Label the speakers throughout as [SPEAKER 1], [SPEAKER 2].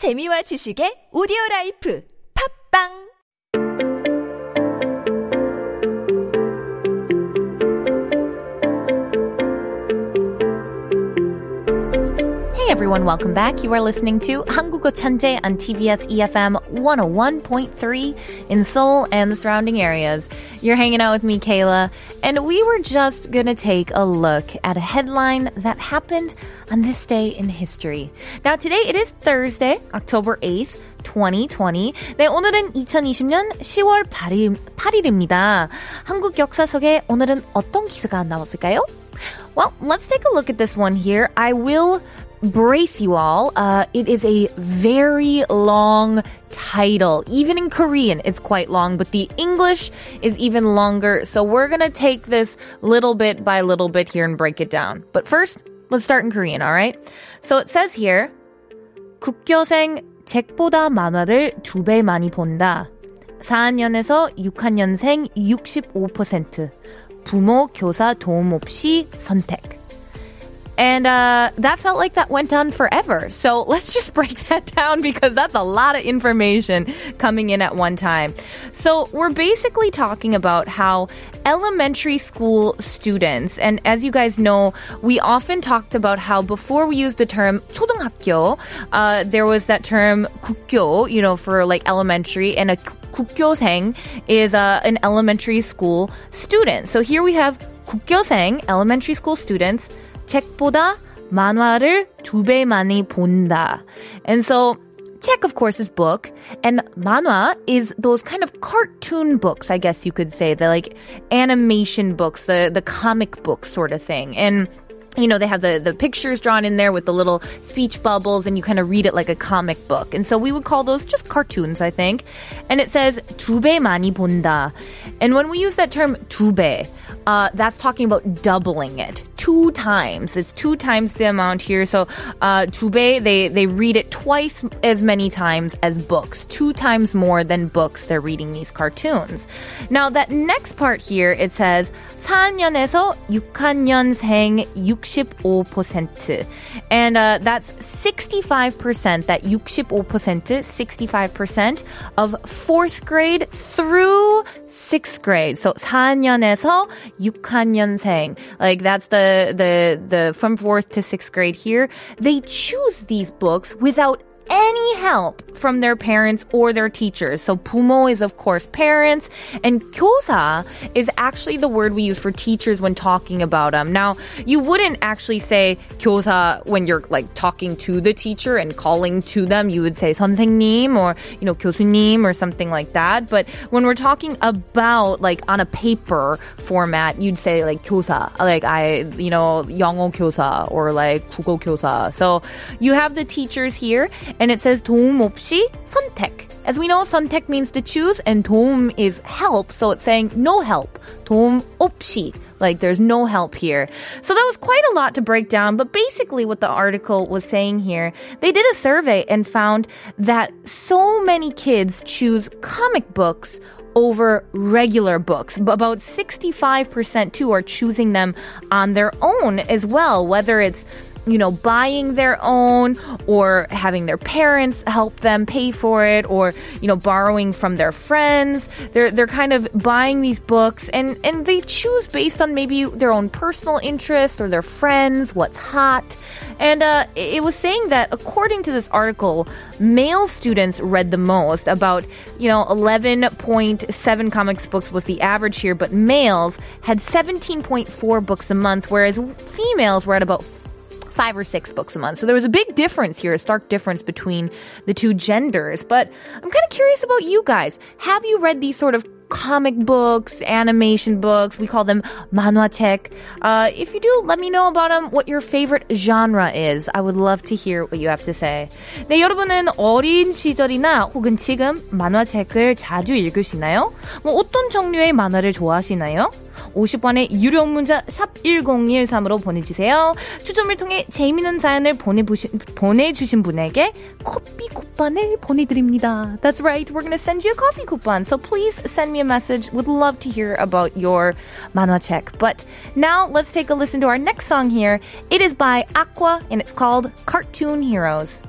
[SPEAKER 1] 재미와 지식의 오디오 라이프. 팝빵
[SPEAKER 2] everyone, welcome back. You are listening to 한국어 천재 on TBS EFM 101.3 in Seoul and the surrounding areas. You're hanging out with me, Kayla, and we were just gonna take a look at a headline that happened on this day in history. Now today it is Thursday, October 8th. 2020. 네, 오늘은 2020년 10월 8일, 8일입니다. 한국 역사 속에 오늘은 어떤 기사가 나왔을까요? Well, let's take a look at this one here. I will brace you all. Uh, it is a very long title. Even in Korean, it's quite long, but the English is even longer. So we're going to take this little bit by little bit here and break it down. But first, let's start in Korean, all right? So it says here, 국교생 책보다 만화를 두 배 많이 본다. 4학년에서 6학년생 65%. 부모, 교사 도움 없이 선택. And uh, that felt like that went on forever. So let's just break that down because that's a lot of information coming in at one time. So we're basically talking about how elementary school students, and as you guys know, we often talked about how before we used the term 초등학교, uh, there was that term 국교, you know, for like elementary, and a 국교생 is uh, an elementary school student. So here we have 국교생, elementary school students, 책보다 만화를 두 배 많이 본다. And so 책, of course, is book, and manhwa is those kind of cartoon books, I guess you could say, the like animation books, the the comic book sort of thing. And you know, they have the, the pictures drawn in there with the little speech bubbles and you kind of read it like a comic book. And so we would call those just cartoons, I think. And it says 두 배 많이 본다. And when we use that term 두 배, uh, that's talking about doubling it two times. It's two times the amount here. So uh, 두배, they they read it twice as many times as books, two times more than books. They're reading these cartoons. Now that next part here, it says 4학년에서 6학년생 65%. And uh, that's 65%, that 65%, 65% of fourth grade through sixth grade. So 4학년에서 6학년생. Like that's the, the, the, from fourth to sixth grade here. They choose these books without any help from their parents or their teachers. So 부모 is of course parents and 교사 is actually the word we use for teachers when talking about them. Now, you wouldn't actually say 교사 when you're like talking to the teacher and calling to them. You would say 선생님 or, you know, 교수님 or something like that. But when we're talking about like on a paper format, you'd say like 교사, like I, you know, 영어 교사 or like 국어 교사. So you have the teachers here and it says 도움 없이 선택. As we know, 선택 means to choose, and 도움 is help, so it's saying no help. 도움 없이. Like there's no help here. So that was quite a lot to break down, but basically what the article was saying here, they did a survey and found that so many kids choose comic books over regular books. About 65% too are choosing them on their own as well, whether it's you know, buying their own or having their parents help them pay for it or, you know, borrowing from their friends. They're, they're kind of buying these books and, and they choose based on maybe their own personal interest or their friends, what's hot. And uh, it was saying that according to this article, male students read the most. About, you know, 11.7 comics books was the average here, but males had 17.4 books a month, whereas females were at about five or six books a month. So there was a big difference here, a stark difference between the two genders. But I'm kind of curious about you guys. Have you read these sort of comic books, animation books. We call them manhwa책. Uh, if you do, let me know about them, what your favorite genre is. I would love to hear what you have to say. 네, 여러분은 어린 시절이나 혹은 지금 만화책을 자주 읽으시나요? 뭐 어떤 종류의 만화를 좋아하시나요? 50원의 유료 문자 샵 1013으로 보내주세요. 추첨을 통해 재미있는 사연을 보내보시, 보내주신 분에게 커피 쿠폰을 보내드립니다. That's right. We're going to send you a coffee coupon. So please send me a message. Would love to hear about your manhwa But now let's take a listen to our next song here. It is by Aqua and it's called Cartoon Heroes.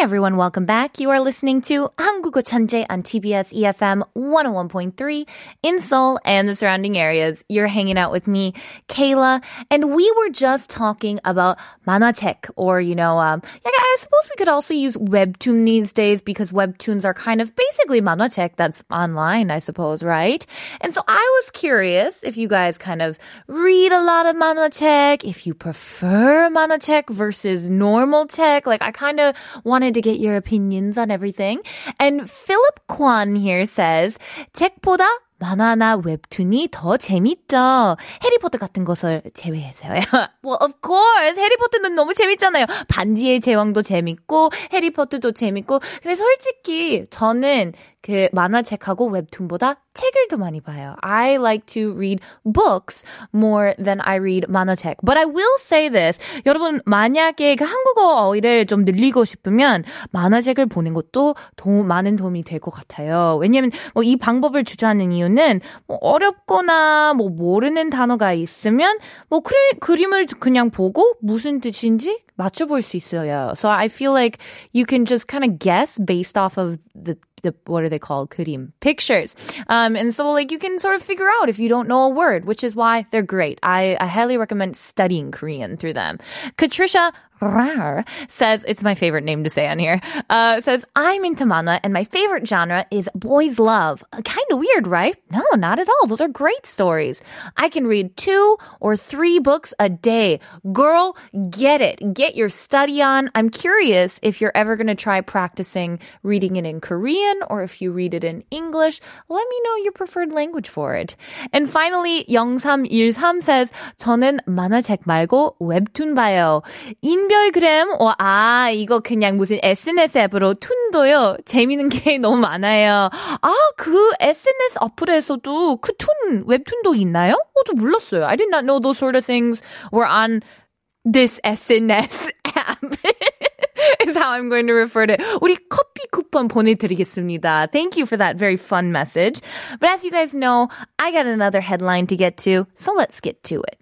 [SPEAKER 2] everyone, welcome back. You are listening to 한국어 천재 on TBS EFM 101.3 in Seoul and the surrounding areas. You're hanging out with me, Kayla, and we were just talking about manhwa책, or you know, um, I suppose we could also use webtoon these days because webtoons are kind of basically manhwa책 that's online, I suppose, right? And so I was curious if you guys kind of read a lot of manhwa책, if you prefer manhwa책 versus normal tech. Like I kind of wanted to get your opinions on everything. And Philip Kwan here says, 책보다 만화나 웹툰이 더 재밌죠. 해리포터 같은 것을 제외해서요. well, of course. 해리포터는 너무 재밌잖아요. 반지의 제왕도 재밌고, 해리포터도 재밌고. 근데 솔직히 저는 그 만화책하고 웹툰보다 책을 더 많이 봐요. I like to read books more than I read 만화책. But I will say this. 여러분, 만약에 그 한국어 어휘를 좀 늘리고 싶으면 만화책을 보는 것도 도, 많은 도움이 될 것 같아요. 왜냐면 뭐 이 방법을 주저하는 이유는 뭐 어렵거나 뭐 모르는 단어가 있으면 뭐 그리, 그림을 그냥 보고 무슨 뜻인지 맞춰볼 수 있어요. So I feel like you can just kind of guess based off of the the what are they called? 그림 pictures. Um, and so like you can sort of figure out if you don't know a word, which is why they're great. I, I highly recommend studying Korean through them. Katricia Rar says, it's my favorite name to say on here, uh, says, I'm into manhwa and my favorite genre is boys love. Uh, kind of weird, right? No, not at all. Those are great stories. I can read two or three books a day. Girl, get it. Get your study on. I'm curious if you're ever going to try practicing reading it in Korean or if you read it in English. Let me know your preferred language for it. And finally, 0313 says, 저는 만화책 말고 웹툰 봐요. 인 인별그램, 어, 아, 이거 그냥 무슨 SNS 앱으로 툰도요. 재미있는 게 너무 많아요. 아, 그 SNS 어플에서도 그 툰, 웹툰도 있나요? 어, 저 몰랐어요. I did not know those sort of things were on this SNS app. is how I'm going to refer to it. 우리 커피 쿠폰 보내드리겠습니다. Thank you for that very fun message. But as you guys know, I got another headline to get to, so let's get to it.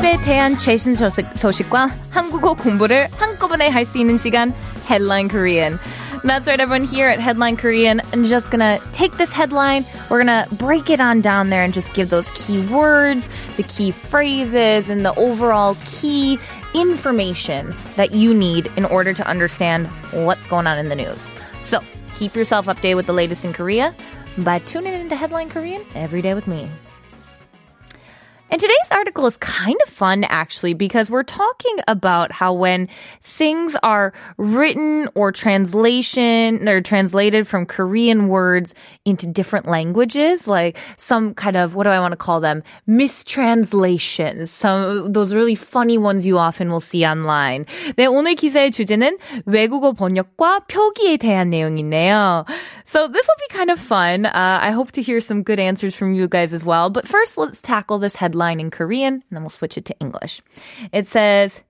[SPEAKER 2] 한국에 대한 최신 소식, 소식과 한국어 공부를 한꺼번에 할 수 있는 시간 Headline Korean. That's right, everyone here at Headline Korean. I'm just gonna take this headline, we're gonna break it on down there and just give those key words, the key phrases, and the overall key information that you need in order to understand what's going on in the news. So keep yourself updated with the latest in Korea by tuning into Headline Korean every day with me. And today's article is kind of fun actually because we're talking about how when things are written or translation or translated from Korean words into different languages, like some kind of, what do I want to call them? Mistranslations. Some, those really funny ones you often will see online. 네, 오늘 기사의 주제는 외국어 번역과 표기에 대한 내용이네요. So this will be kind of fun. Uh, I hope to hear some good answers from you guys as well. But first, let's tackle this headline line in Korean, and then we'll switch it to English. It says,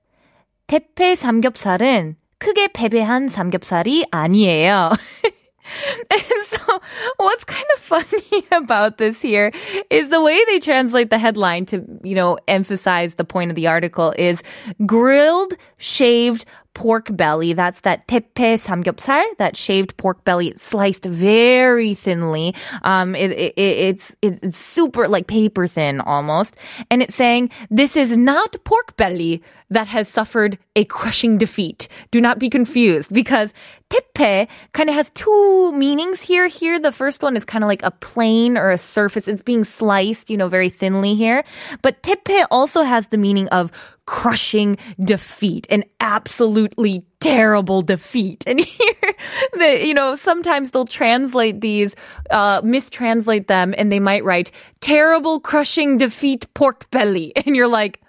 [SPEAKER 2] 태페 삼겹살은 크게 패배한 삼겹살이 아니에요. And so, what's kind of funny about this here is the way they translate the headline to, you know, emphasize the point of the article is grilled, shaved, pork belly. That's that daepae samgyeopsal, that shaved pork belly, sliced very thinly. Um, it, it, it's, it's super like paper thin almost. And it's saying this is not pork belly that has suffered a crushing defeat. Do not be confused because daepae kind of has two meanings here. Here, the first one is kind of like a plane or a surface. It's being sliced, you know, very thinly here. But daepae also has the meaning of crushing defeat, an absolutely terrible defeat. And here, the, you know, sometimes they'll translate these, uh, mistranslate them, and they might write terrible crushing defeat pork belly. And you're like,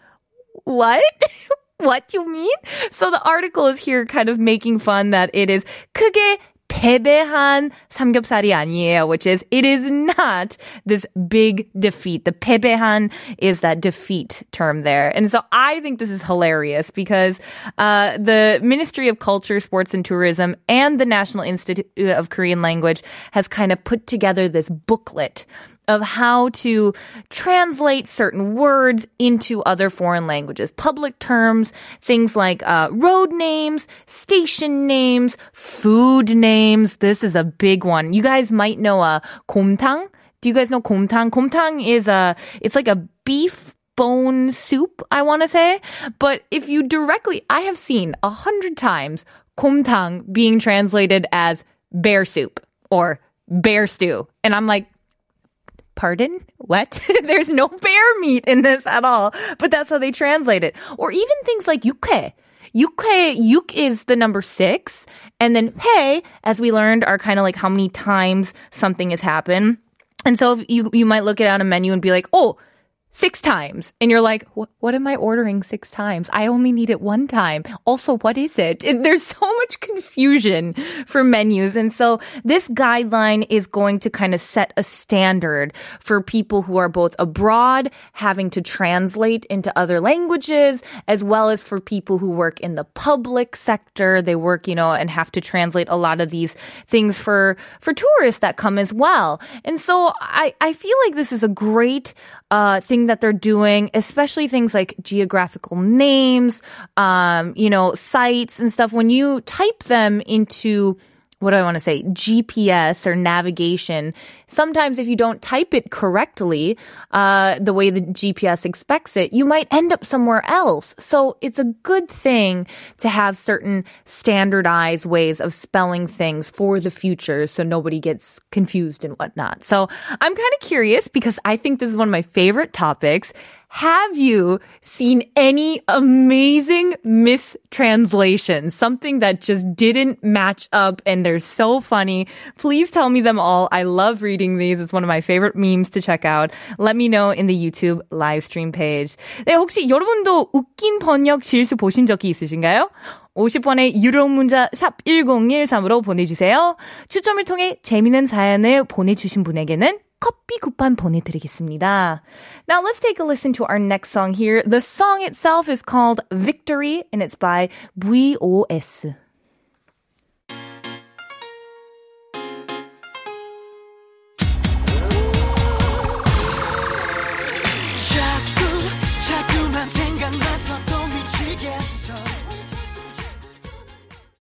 [SPEAKER 2] what? what do you mean? So the article is here kind of making fun that it is 크게 패배한 삼겹살이 아니에요, which is it is not this big defeat. The 패배한 is that defeat term there. And so I think this is hilarious because uh, the Ministry of Culture, Sports and Tourism and the National Institute of Korean Language has kind of put together this booklet of how to translate certain words into other foreign languages. Public terms, things like uh, road names, station names, food names. This is a big one. You guys might know a uh, Do you guys know gomtang? Gomtang is a it's like a beef bone soup, I want to say. But if you directly, I have seen a hundred times gomtang being translated as bear soup or bear stew. And I'm like, pardon? What? There's no bear meat in this at all. But that's how they translate it. Or even things like 육회. Yukhe, yuk is the number six. And then hey, as we learned, are kind of like how many times something has happened. And so you, you might look at a menu and be like, oh, six times. And you're like, what am I ordering six times? I only need it one time. Also, what is it? There's so much confusion for menus. And so this guideline is going to kind of set a standard for people who are both abroad, having to translate into other languages, as well as for people who work in the public sector. They work, you know, and have to translate a lot of these things for, for tourists that come as well. And so I, I feel like this is a great uh, thing that they're doing, especially things like geographical names, um, you know, sites and stuff. When you type them into what do I want to say? GPS or navigation. Sometimes if you don't type it correctly, uh, the way the GPS expects it, you might end up somewhere else. So it's a good thing to have certain standardized ways of spelling things for the future so nobody gets confused and whatnot. So I'm kind of curious because I think this is one of my favorite topics. Have you seen any amazing mistranslations? Something that just didn't match up and they're so funny. Please tell me them all. I love reading these. It's one of my favorite memes to check out. Let me know in the YouTube live stream page. 네, 혹시 여러분도 웃긴 번역 실수 보신 적이 있으신가요? 50번의 유료 문자 샵 1013으로 보내주세요. 추첨을 통해 재미있는 사연을 보내주신 분에게는 커피 쿠폰 보내드리겠습니다. Now let's take a listen to our next song here. The song itself is called Victory and it's by VOS.